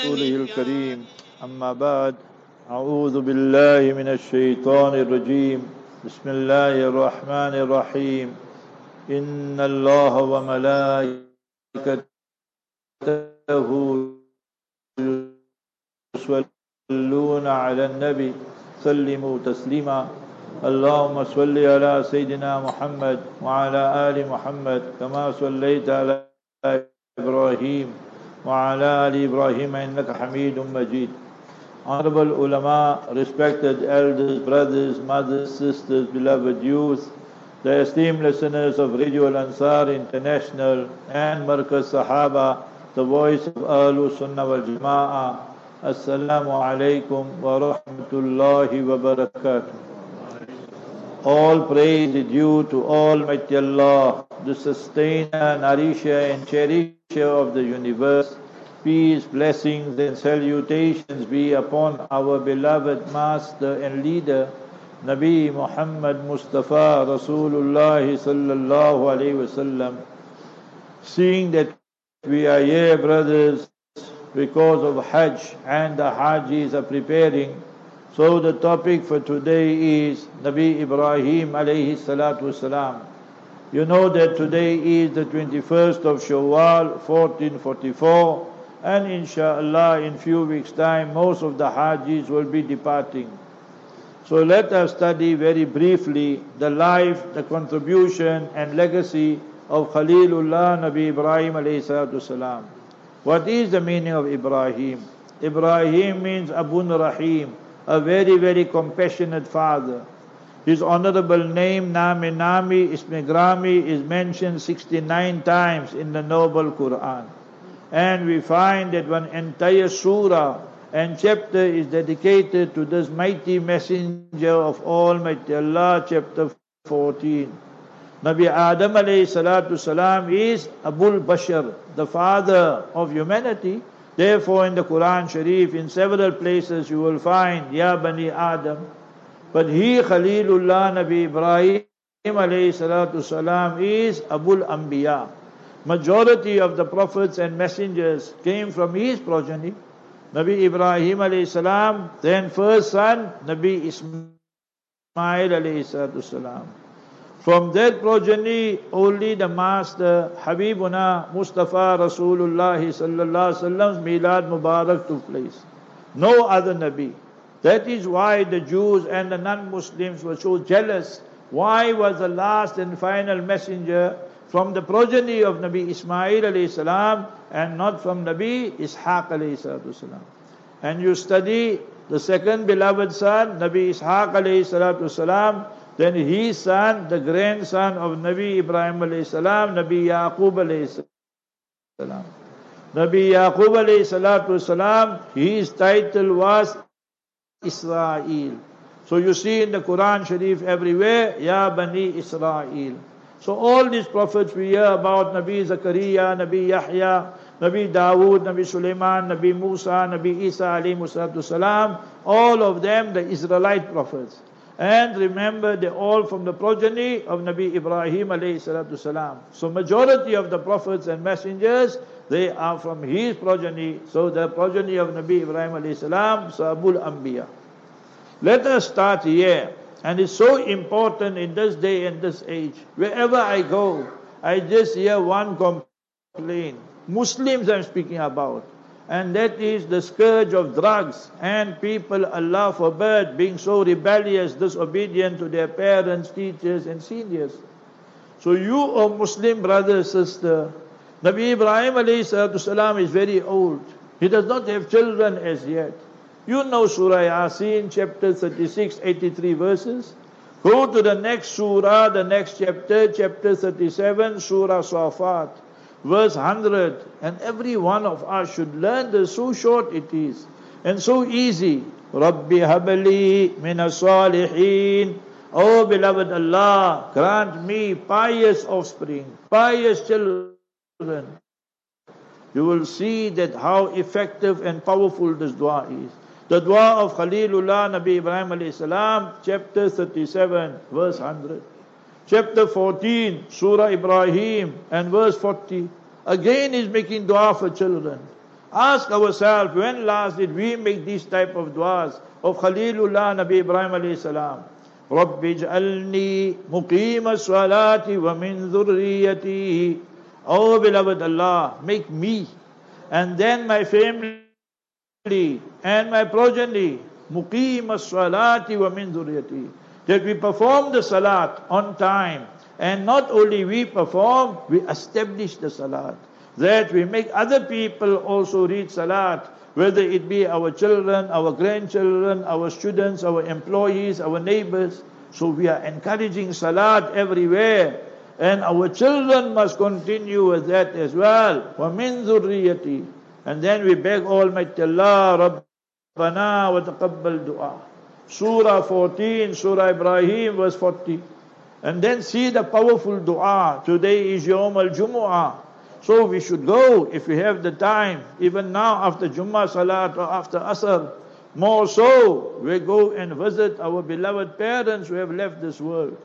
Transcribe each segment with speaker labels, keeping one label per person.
Speaker 1: رسوله الكريم. أما بعد أعوذ بالله من الشيطان الرجيم. بسم الله الرحمن الرحيم. إن الله وملائكته يصلون على النبي. سلموا تسليما. اللهم صل على سيدنا محمد وعلى آل محمد كما صليت على إبراهيم. وعلى آل إبراهيم إنك حميد مجيد Honorable ulama, respected elders, brothers, mothers, sisters, beloved youth, the esteemed listeners of Radio Al Ansar International and Markaz Sahaba, the voice of Ahlu Sunnah wal Jama'ah, Assalamu alaikum wa rahmatullahi wa barakatuh. All praise is due to Almighty Allah, the sustainer, nourisher and cherisher of the universe. Peace, blessings and salutations be upon our beloved Master and Leader, Nabi Muhammad Mustafa Rasulullah sallallahu alayhi wasallam. Seeing that we are here, brothers, because of Hajj and the Hajis are preparing, so the topic for today is Nabi Ibrahim alayhi salatu wasalam. You know that today is the 21st of Shawwal 1444 and inshallah in few weeks time most of the Hajis will be departing. So let us study very briefly the life, the contribution and legacy of Khalilullah Nabi Ibrahim alayhi salam. What is the meaning of Ibrahim? Ibrahim means Abun Rahim, a very, very compassionate father. His honorable name, Nami Nami Ismi Grami, is mentioned 69 times in the Noble Quran. And we find that one entire surah and chapter is dedicated to this mighty messenger of Almighty Allah, chapter 14. Nabi Adam alayhi salatu salam is Abul Bashar, the father of humanity. Therefore, in the Quran Sharif, in several places, you will find Ya Bani Adam. But he, Khalilullah Nabi Ibrahim alayhi salatu salam, is Abul Anbiya. Majority of the prophets and messengers came from his progeny. Nabi Ibrahim alayhi salam, then first son, Nabi Ismail alayhi salam. From that progeny, only the Master Habibuna Mustafa Rasulullah sallallahu alaihi wasallam's Milad Mubarak took place. No other Nabi. That is why the Jews and the non-Muslims were so jealous. Why was the last and final messenger from the progeny of Nabi Ismail alayhi salam and not from Nabi Ishaq alayhi salam? And you study the second beloved son, Nabi Ishaq alayhi salam, then his son, the grandson of Nabi Ibrahim alayhi salam, Nabi Yaqub alayhi salam. Nabi Yaqub alayhi salam, his title was Israel. So you see in the Quran Sharif everywhere, Ya Bani Israel. So all these prophets we hear about Nabi Zakaria, Nabi Yahya, Nabi Dawood, Nabi Sulaiman, Nabi Musa, Nabi Isa alayhi salam, all of them the Israelite prophets. And remember, they're all from the progeny of Nabi Ibrahim salam. So majority of the prophets and messengers, they are from his progeny. So the progeny of Nabi Ibrahim alayhi salam, Sabul. Let us start here. And it's so important in this day and this age. Wherever I go, I just hear one complaint. Muslims I'm speaking about and that is the scourge of drugs and people, Allah forbid, being so rebellious, disobedient to their parents, teachers and seniors. So you, O Muslim brother, sister, Nabi Ibrahim salam is very old. He does not have children as yet. You know Surah Yasin, chapter 36, 83 verses. Go to the next surah, the next chapter, chapter 37, Surah Safat verse 100. And every one of us should learn this. So short it is. And so easy. Rabbi habali min salihin. Oh beloved Allah, grant me pious offspring, pious children. You will see that how effective and powerful this dua is. The dua of Khalilullah Nabi Ibrahim alayhi salam, chapter 37, verse 100 chapter 14, Surah Ibrahim, and verse 40. Again, he's making dua for children. Ask ourselves, when last did we make these type of du'as of Khalilullah Nabi Ibrahim alayhi salam? رب اجعلني مقيم الصلاة ومن ذريتي Oh beloved Allah, make me and then my family and my progeny muqim as-salati wa min dhurriyyati that we perform the salat on time and not only we perform we establish the salat that we make other people also read salat, whether it be our children, our grandchildren, our students, our employees, our neighbors. So we are encouraging salat everywhere. And our children must continue with that as well. وَمِن ذُرِّيَّتِي And then we beg Almighty Allah, Rabbana wa taqabbal dua. Surah 14, Surah Ibrahim, verse 40. And then see the powerful dua. Today is Yawm al-Jumu'ah. So we should go if we have the time, even now after Jummah Salat or after Asr. More so, we go and visit our beloved parents who have left this world.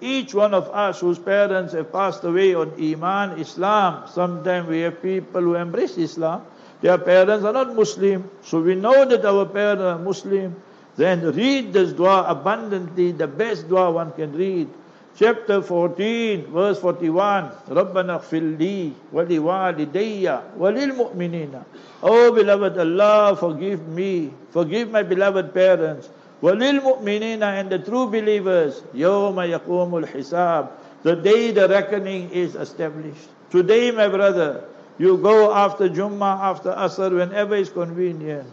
Speaker 1: Each one of us whose parents have passed away on Iman, Islam. Sometimes we have people who embrace Islam. Their parents are not Muslim. So we know that our parents are Muslim. Then read this dua abundantly, the best dua one can read chapter 14, verse 41. رَبَّنَا اغْفِرْ لِي وَلِوَالِدَيَّ وَلِلْمُؤْمِنِينَ Oh beloved Allah, forgive me, forgive my beloved parents. وَلِلْمُؤْمِنِينَ and the true believers. يَوْمَ يَقُومُ الْحِسَابِ The day the reckoning is established. Today, my brother, you go after Jummah, after Asr, whenever it's convenient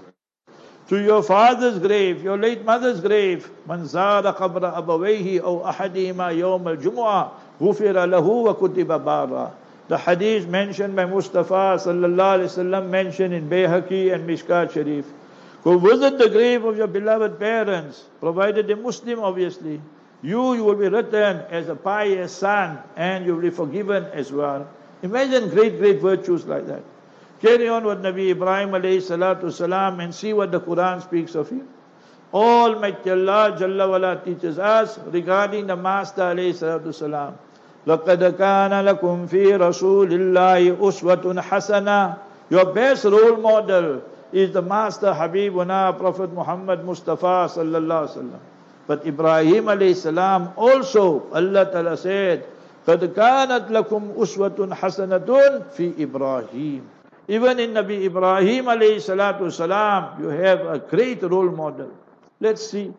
Speaker 1: to your father's grave, your late mother's grave. من زار قبر أبويه أو أحدهما يوم الجمعة غفر له وكتب بارا. The hadith mentioned by Mustafa sallallahu alaihi wasallam mentioned in Bayhaqi and Mishkat Sharif. Go visit the grave of your beloved parents, provided a Muslim obviously. You, you will be written as a pious son and you will be forgiven as well. Imagine great, great virtues like that. Carry on with Nabi Ibrahim alayhi salatu salam and see what the Quran speaks of him. Almighty Allah Jalla wala teaches us regarding the Master alayhi salatu salam. لَقَدْ كَانَ لَكُمْ فِي رَسُولِ اللَّهِ أُسْوَةٌ حَسَنَةٌ Your best role model is the Master Habibuna Prophet Muhammad Mustafa sallallahu alaihi wasallam. But Ibrahim alayhi salam also Allah Ta'ala said, قَدْ كَانَتْ لَكُمْ أُسْوَةٌ حَسَنَةٌ فِي إِبْرَاهِيمَ even in Nabi Ibrahim alayhi salatu salam, you have a great role model. Let's see.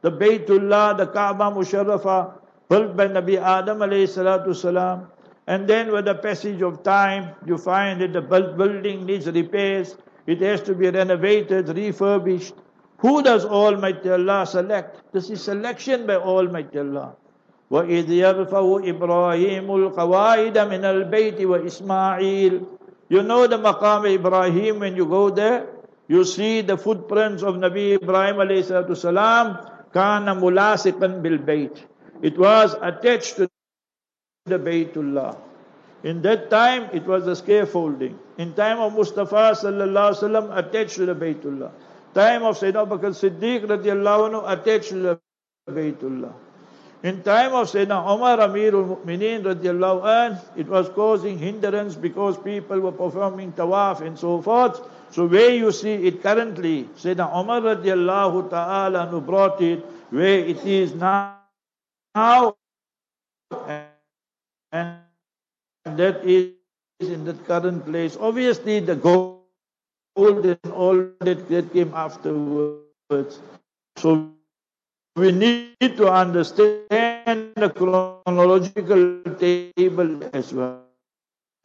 Speaker 1: The Baytullah, the Kaaba Musharrafa, built by Nabi Adam alayhi salatu salam. And then with the passage of time, you find that the building needs repairs. It has to be renovated, refurbished. Who does Almighty Allah select? This is selection by Almighty Allah. وَإِذْ يَرْفَوْ إِبْرَاهِيمُ الْقَوَائِدَ مِنَ الْبَيْتِ وَإِسْمَاعِيلُ you know the Maqam Ibrahim, when you go there, you see the footprints of Nabi Ibrahim alayhi salatu salam, kana mulasiqan bil bayt. It was attached to the Baytullah. In that time, it was the scaffolding. In time of Mustafa sallallahu alaihi wasallam, attached to the Baytullah. Time of Sayyidina Bakr Siddiq radiallahu anhu, attached to the Baytullah. In time of Sayyidina Umar Amirul Mu'mineen radiallahu anh, it was causing hindrance because people were performing tawaf and so forth. So where you see it currently, Sayyidina Umar radiallahu ta'ala who brought it where it is now, now and that is in the current place. Obviously the gold and all that, that came afterwards. So we need to understand the chronological table as well.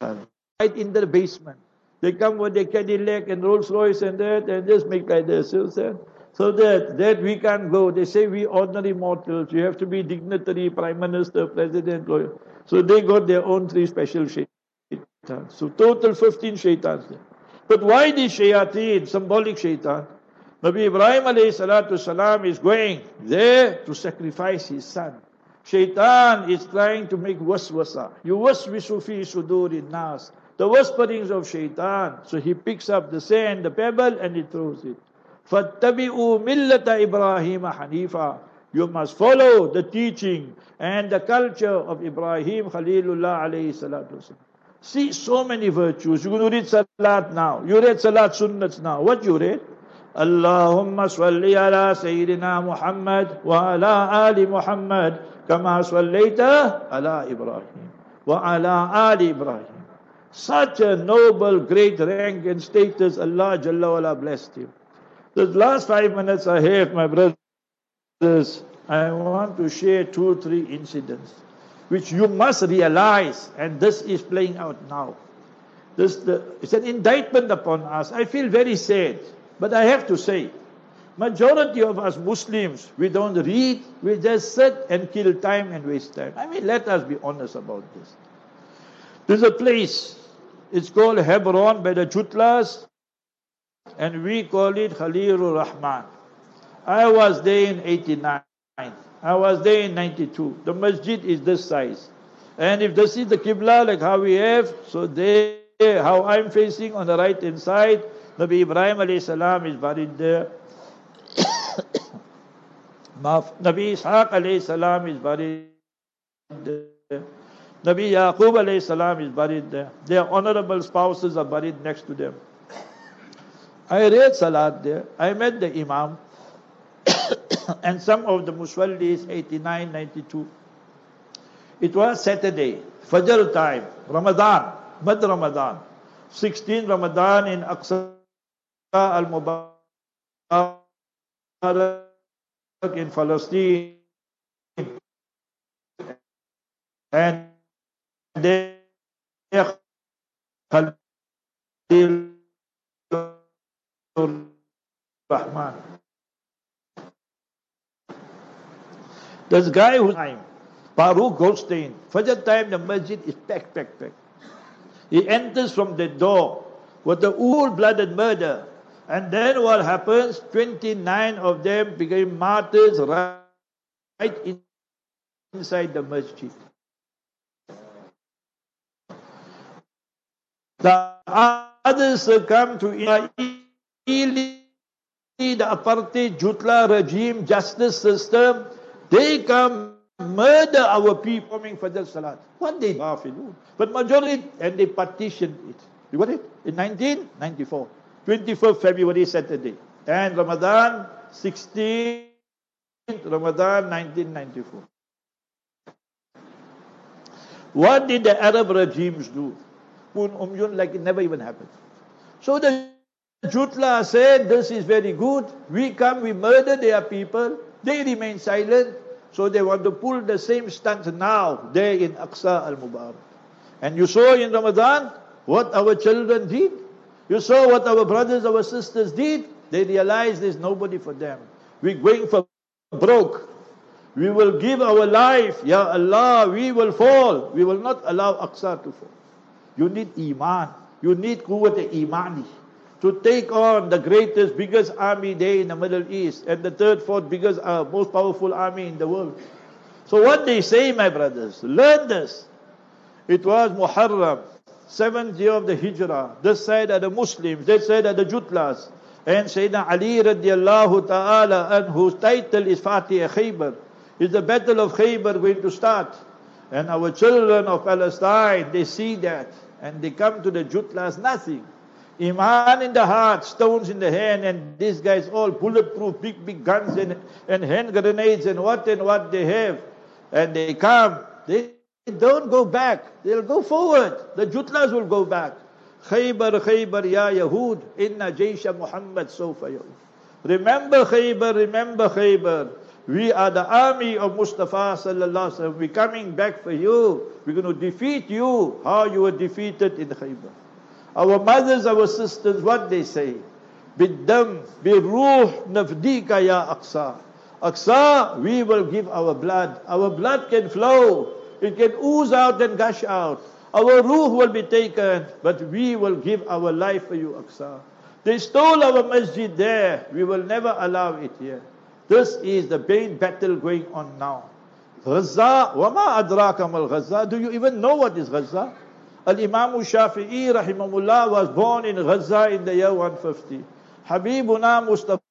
Speaker 1: Right in the basement. They come with their Cadillac and Rolls Royce and that and just make like this. So that, that we can't go. They say we ordinary mortals. You have to be dignitary, prime minister, president, lawyer. So they got their own three special shaitans. So total 15 shaitans. But why these shayateen, symbolic shaitan? Nabi Ibrahim alayhi salatu salam is going there to sacrifice his son. Shaitan is trying to make waswasa. You waswisu fi suduri nas. The whisperings of shaitan. So he picks up the sand, the pebble, and he throws it. فَاتَّبِعُوا مِلَّةَ إِبْرَاهِيمَ حَنِيفًا You must follow the teaching and the culture of Ibrahim Khalilullah alayhi salatu See so many virtues. You're going to read Salat now. You read Salat Sunnats now. What you read? اللهم صل على سيدنا محمد وعلى آل محمد كما صليت على إبراهيم وعلى آل إبراهيم Such a noble, great rank and status Allah Jalla wala blessed you. The last five minutes I have, my brothers, I want to share two, three incidents which you must realize, and this is playing out now. This the, it's an indictment upon us. I feel very sad, but I have to say, majority of us Muslims, we don't read, we just sit and kill time and waste time. I mean, let us be honest about this. There's a place, it's called Hebron by the Jutlas, and we call it Khalilur Rahman. I was there in 89. I was there in 92. The masjid is this size. And if this is the Qibla like how we have, so there, how I'm facing on the right hand side, Nabi Ibrahim alayhi is buried there. Nabi Ishaq alayhi is buried there. Nabi Yaqub alayhi salam is buried there. Their honorable spouses are buried next to them. I read Salat there. I met the Imam. and some of the Muswallis 89, 92. It was Saturday, Fajr time, Ramadan, Mad Ramadan, 16 Ramadan in Aqsa al Mubarak in Palestine. And they Khalil Rahman. There's guy who's time. Baruch Goldstein. Fajr time, the masjid is packed, packed, packed. He enters from the door with the cold-blooded murder. And then what happens? 29 of them became martyrs right, inside the masjid. The others succumb to the apartheid Jutla regime justice system they come murder our people coming for the salat. What they ghafilun. But majority, and they partitioned it. You got it? In 1994. 24th February, Saturday. And Ramadan, 16th Ramadan, 1994. What did the Arab regimes do? Umyun like it never even happened. So the Jutla said, this is very good. We come, we murder their people. They remain silent. So they want to pull the same stunt now there in Aqsa al-Mubarak. And you saw in Ramadan what our children did. You saw what our brothers, our sisters did. They realized there's nobody for them. We're going for broke. We will give our life. Ya Allah, we will fall. We will not allow Aqsa to fall. You need Iman. You need Quwwat Imani to take on the greatest, biggest army there in the Middle East and the third, fourth biggest, uh, most powerful army in the world. So what they say, my brothers, learn this. It was Muharram, seventh year of the Hijrah. This side are the Muslims, that side are the Jutlas. And Sayyidina Ali radiallahu ta'ala, and whose title is Fatih Khaybar, is the battle of Khaybar going to start. And our children of Palestine, they see that. And they come to the Jutlas, nothing. Iman in the heart, stones in the hand, and these guys all bulletproof, big, big guns and, and hand grenades and what and what they have. And they come. They don't go back. They'll go forward. The Jutlas will go back. Khaybar, Khaybar, Ya Yahud, Inna Jaysha Muhammad Sofa Remember Khaybar, remember Khaybar. We are the army of Mustafa sallallahu alaihi wasallam. We're coming back for you. We're going to defeat you. How you were defeated in Khaybar. Our mothers, our sisters, what they say? Biddam, biruh, nafdika ya Aqsa. Aqsa, we will give our blood. Our blood can flow. It can ooze out and gush out. Our ruh will be taken, but we will give our life for you, Aqsa. They stole our masjid there. We will never allow it here. This is the main battle going on now. Gaza, wama adraka mal Gaza. Do you even know what is Gaza? Al-Imam Shafi'i rahimahullah was born in Gaza in the year 150. Habibuna Mustafa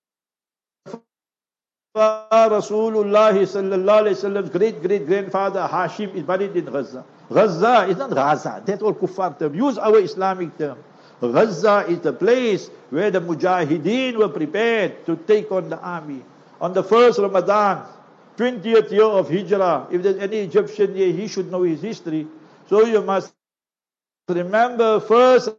Speaker 1: Rasulullah sallallahu alayhi wasallam's great great grandfather Hashim is buried in Gaza. Gaza is not Gaza. That's all kuffar term. Use our Islamic term. Gaza is the place where the mujahideen were prepared to take on the army. On the first Ramadan, 20th year of Hijrah, if there's any Egyptian here, he should know his history. So you must remember first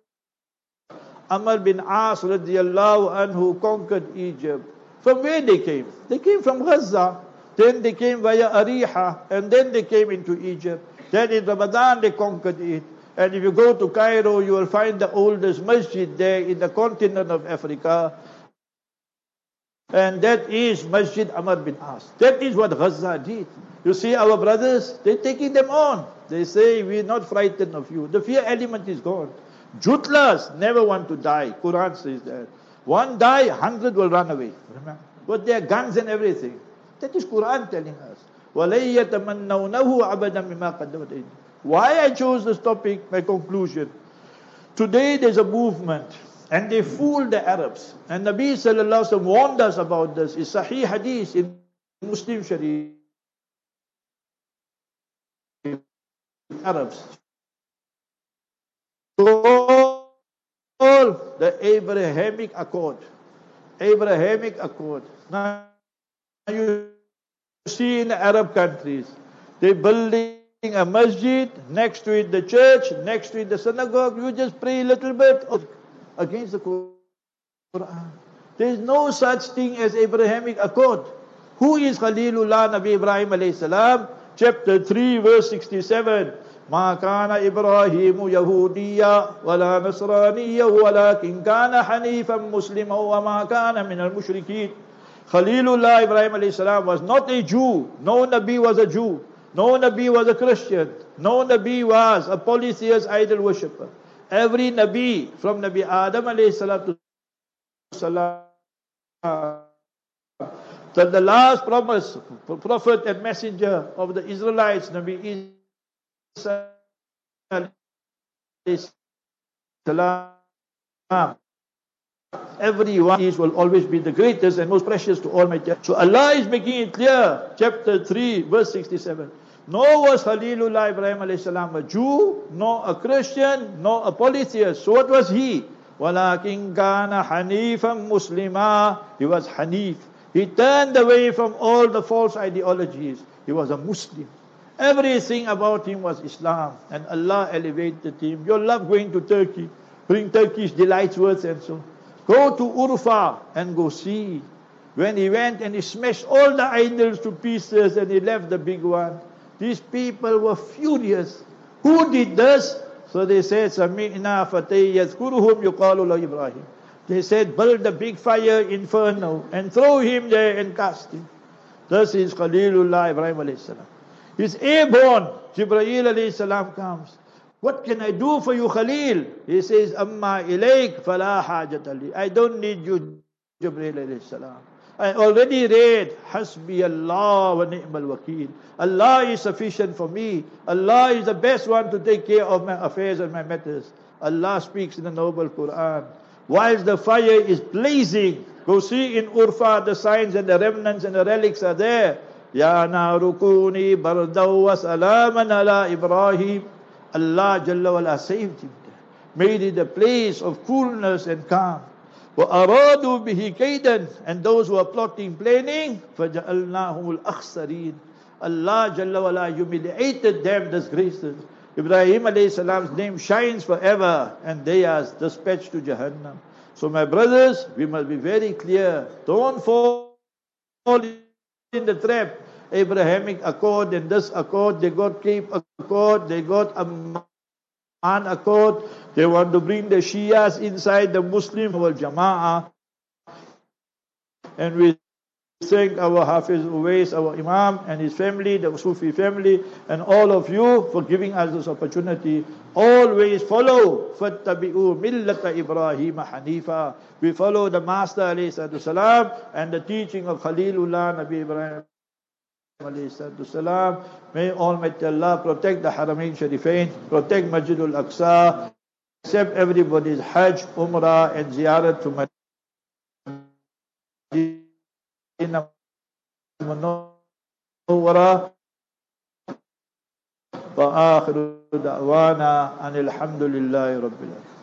Speaker 1: Amr bin As radiallahu anhu conquered Egypt. From where they came? They came from Gaza. Then they came via Ariha, and then they came into Egypt. Then in Ramadan they conquered it. And if you go to Cairo, you will find the oldest masjid there in the continent of Africa. And that is Masjid Amr bin As. That is what Gaza did. You see our brothers, they're taking them on. They say, we're not frightened of you. The fear element is gone. Jutlas never want to die. Quran says that. One die, hundred will run away. Remember? But they are guns and everything. That is Quran telling us. Why I chose this topic, my conclusion. Today there's a movement and they fool the Arabs. And Nabi sallallahu alaihi warned us about this. It's Sahih Hadith in Muslim Sharif. Arabs. All the Abrahamic Accord. Abrahamic Accord. Now you see in Arab countries, they're building a masjid, next to it the church, next to it the synagogue. You just pray a little bit against the Quran. There is no such thing as Abrahamic Accord. Who is Khalilullah Nabi Ibrahim alayhi salam? Chapter 3 verse 67. ما كان إبراهيم يهوديا ولا نصرانيا ولكن كان حنيفا مسلما وما كان من المشركين Khalilullah Ibrahim alayhi salam was not a Jew. No Nabi was a Jew. No Nabi was a Christian. No Nabi was a polytheist idol worshipper. Every Nabi from Nabi Adam salatu salam that the last promise, prophet and messenger of the Israelites, Nabi Isa salam, every one is will always be the greatest and most precious to Almighty. So Allah is making it clear, chapter 3, verse 67. Nor was Khalilullah Ibrahim alayhi salam a Jew, nor a Christian, nor a polytheist. So what was he? وَلَكِنْ كَانَ حَنِيفًا مُسْلِمًا He was Hanif. He turned away from all the false ideologies. He was a Muslim. Everything about him was Islam. And Allah elevated him. You love going to Turkey. Bring Turkish delights words and so. Go to Urfa and go see. When he went and he smashed all the idols to pieces and he left the big one. These people were furious. Who did this? So they said, Sami'na fatay yadhkuruhum yuqalu Ibrahim. They said, build the big fire inferno and throw him there and cast him. This is Khalilullah Ibrahim alayhi salam. He's airborne. Jibreel alayhi salam comes. What can I do for you, Khalil? He says, Amma ilayk fala hajat ali. I don't need you, Jibreel alayhi salam. I already read, Hasbi Allah wa ni'mal wakil. Allah is sufficient for me. Allah is the best one to take care of my affairs and my matters. Allah speaks in the noble Quran. Whilst the fire is blazing, go see in Urfa the signs and the remnants and the relics are there. Ya narukuni bardaw wa salaman ala Ibrahim. Allah Jalla wala saved him there. Made it a place of coolness and calm. وَأَرَادُوا بِهِ كَيْدًا And those who are plotting, planning, فَجَعَلْنَاهُمُ الْأَخْسَرِينَ Allah Jalla wala humiliated them, disgraces. Ibrahim alayhi salam's name shines forever and they are dispatched to Jahannam. So my brothers, we must be very clear. Don't fall in the trap. Abrahamic Accord and this Accord, they got Cape Accord, they got Amman Accord. They want to bring the Shias inside the Muslim wal Jama'ah. And we thank our Hafiz Uwais, our Imam and his family, the Sufi family, and all of you for giving us this opportunity. Always follow فَاتَّبِعُوا مِلَّةَ إِبْرَاهِيمَ حَنِيفًا We follow the Master salam and the teaching of Khalilullah Nabi Ibrahim salam. May Almighty Allah protect the Haramain Sharifain, protect Masjidul Aqsa, accept everybody's Hajj, Umrah and Ziyarat to Medina. المنورة وآخر دعوانا أن الحمد لله رب العالمين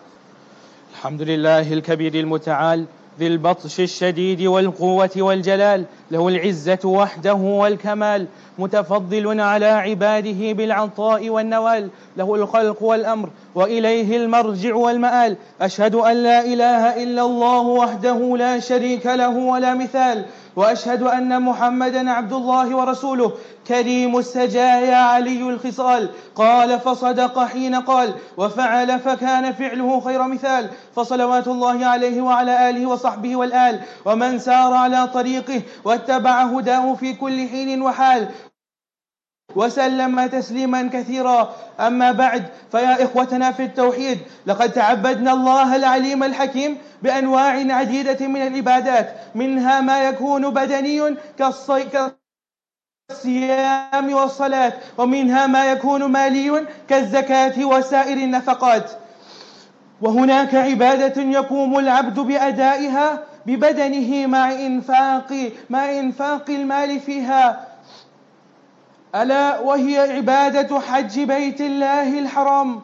Speaker 2: الحمد لله الكبير المتعال ذي البطش الشديد والقوة والجلال له العزة وحده والكمال متفضل على عباده بالعطاء والنوال له الخلق والأمر وإليه المرجع والمآل أشهد أن لا إله إلا الله وحده لا شريك له ولا مثال وأشهد أن محمدا عبد الله ورسوله. كريم السجايا علي الخصال. قال فصدق حين قال. وفعل فكان فعله خير مثال. فصلوات الله عليه وعلى آله وصحبه والآل. ومن سار على طريقه واتبع هداه في كل حين وحال. وسلم تسليما كثيرا. أما بعد فيا إخوتنا في التوحيد لقد تعبدنا الله العليم الحكيم بأنواع عديدة من العبادات منها ما يكون بدني كالصيام والصلاة ومنها ما يكون مالي كالزكاة وسائر النفقات. وهناك عبادة يقوم العبد بأدائها ببدنه مع إنفاق مع إنفاق المال فيها. ألا وهي عبادة حج بيت الله الحرام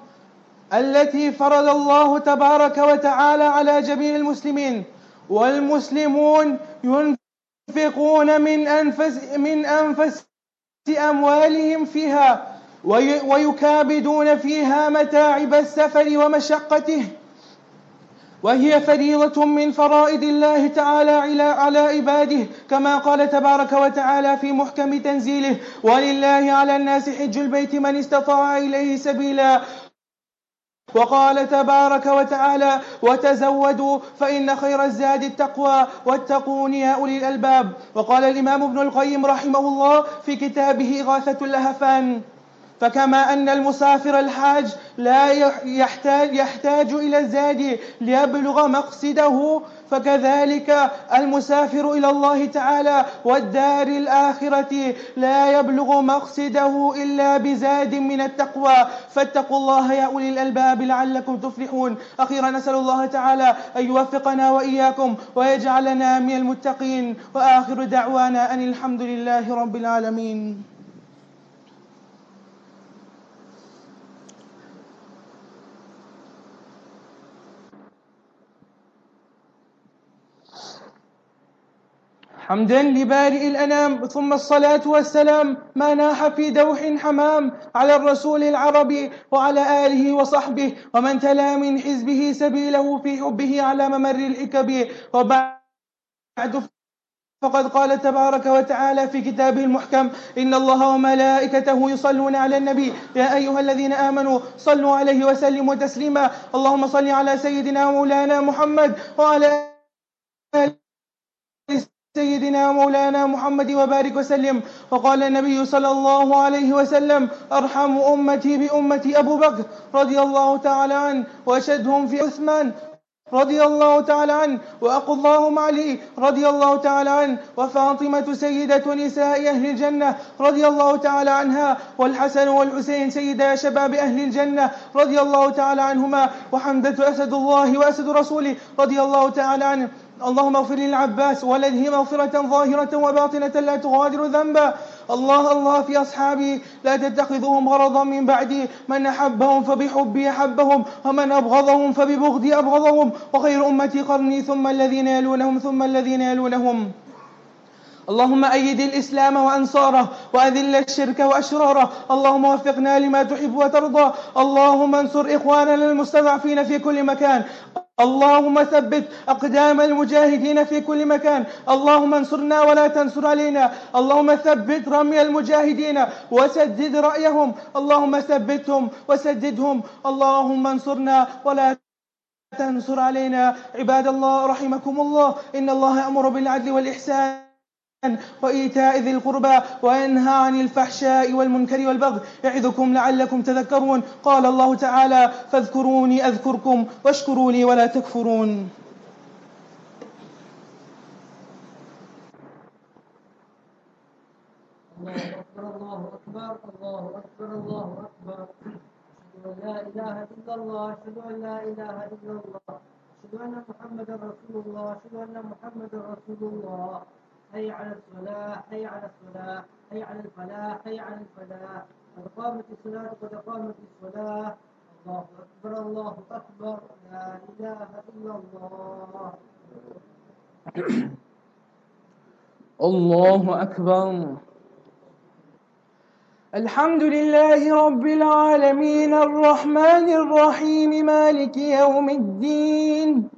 Speaker 2: التي فرض الله تبارك وتعالى على جميع المسلمين والمسلمون ينفقون من أنفس من أنفس أموالهم فيها ويكابدون فيها متاعب السفر ومشقته. وهي فريضة من فرائض الله تعالى على عباده كما قال تبارك وتعالى في محكم تنزيله ولله على الناس حج البيت من استطاع إليه سبيلا وقال تبارك وتعالى وتزودوا فإن خير الزاد التقوى واتقون يا أولي الألباب وقال الإمام ابن القيم رحمه الله في كتابه إغاثة اللهفان فكما أن المسافر الحاج لا يحتاج, يحتاج إلى الزاد ليبلغ مقصده فكذلك المسافر إلى الله تعالى والدار الآخرة لا يبلغ مقصده إلا بزاد من التقوى. فاتقوا الله يا أولي الألباب لعلكم تفلحون. أخيرا نسأل الله تعالى أن يوفقنا وإياكم ويجعلنا من المتقين. وآخر دعوانا أن الحمد لله رب العالمين. حمدا لبارئ الأنام ثم الصلاة والسلام ما ناح في دوح حمام على الرسول العربي وعلى آله وصحبه ومن تلا من حزبه سبيله في حبه على ممر الحكب وبعد فقد قال تبارك وتعالى في كتابه المحكم إن الله وملائكته يصلون على النبي. يا أيها الذين آمنوا صلوا عليه وسلموا تسليما. اللهم صل على سيدنا مولانا محمد وعلى آله سيدنا مولانا محمد وبارك وسلم. وقال النبي صلى الله عليه وسلم أرحم أمتي بأمتي أبو بكر رضي الله تعالى عنه وأشدهم في عثمان رضي الله تعالى عنه وأقضاهم علي رضي الله تعالى عنه وفاطمة سيدة نساء أهل الجنة رضي الله تعالى عنها والحسن والحسين سيدا شباب أهل الجنة رضي الله تعالى عنهما وحمدة أسد الله وأسد رسوله رضي الله تعالى عنه. اللهم اغفر للعباس ولده مغفرة ظاهرة وباطنة لا تغادر ذنبا. الله الله في أصحابي لا تتخذوهم غرضا من بعدي. من أحبهم فبحبي أحبهم ومن أبغضهم فببغضي أبغضهم. وخير أمتي قرني ثم الذين يلونهم ثم الذين يلونهم. اللهم أيد الإسلام وأنصاره وأذل الشرك وأشراره. اللهم وفقنا لما تحب وترضى. اللهم انصر إخواننا المستضعفين في كل مكان. اللهم ثبت أقدام المجاهدين في كل مكان. اللهم انصرنا ولا تنصر علينا. اللهم ثبت رمي المجاهدين وسدد رأيهم. اللهم ثبتهم وسددهم. اللهم انصرنا ولا تنصر علينا. عباد الله رحمكم الله. إن الله أمر بالعدل والإحسان. وإيتاء ذي القربى وينهى عن الفحشاء والمنكر والبغي يعظكم لعلكم تذكرون. قال الله تعالى فاذكروني أذكركم واشكروا لي ولا تكفرون.
Speaker 3: الله أكبر الله أكبر. الله أكبر الله أكبر أشهد أن لا إله إلا الله أشهد أن لا إله إلا الله أشهد أن محمدا رسول الله أشهد أن محمدا رسول الله. حي على الصلاة حي على الصلاة حي على الفلاح حي على الفلاح قد قامت الصلاة قد قامت الصلاة. الله أكبر الله أكبر. لا إله إلا الله.
Speaker 2: الله أكبر. الحمد لله رب العالمين. الرحمن الرحيم. مالك يوم الدين.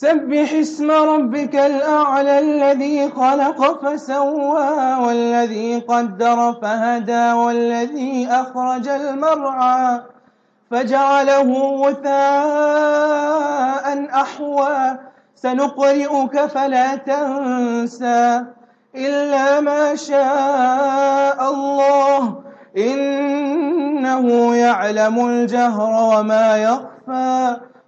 Speaker 2: سبح اسم ربك الأعلى الذي خلق فسوى والذي قدر فهدى والذي أخرج المرعى فجعله غثاء أحوى سنقرئك فلا تنسى إلا ما شاء الله إنه يعلم الجهر وما يخفى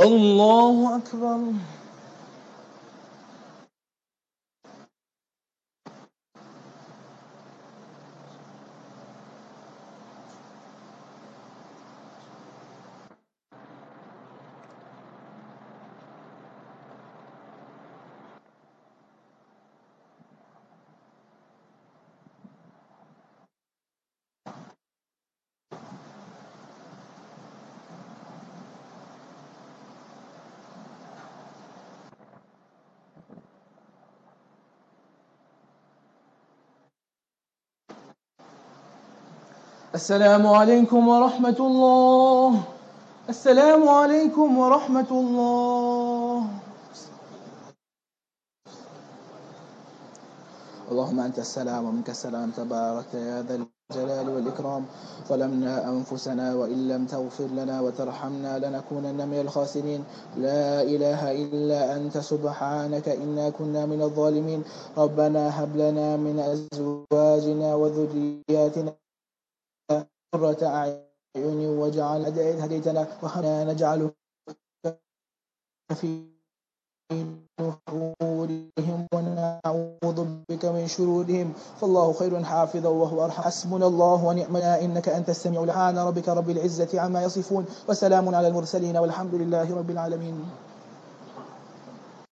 Speaker 2: الله أكبر. السلام عليكم ورحمة الله. السلام عليكم ورحمة الله. اللهم أنت السلام ومنك السلام. تبارك يا ذا الجلال والإكرام. ظلمنا أنفسنا وإن لم تغفر لنا وترحمنا لنكونن من الخاسرين. لا إله إلا أنت. سبحانك إنا كنا من الظالمين. ربنا هب لنا من أزواجنا وذرياتنا قرة أعين واجعل هديتنا وهنا نجعلك في نحورهم ونعوذ بك من شرورهم. فالله خير حافظا وهو أرحم. حسبنا الله ونعم إنك أنت السميع العليم. ربك رب العزة عما يصفون وسلام على المرسلين والحمد لله رب العالمين.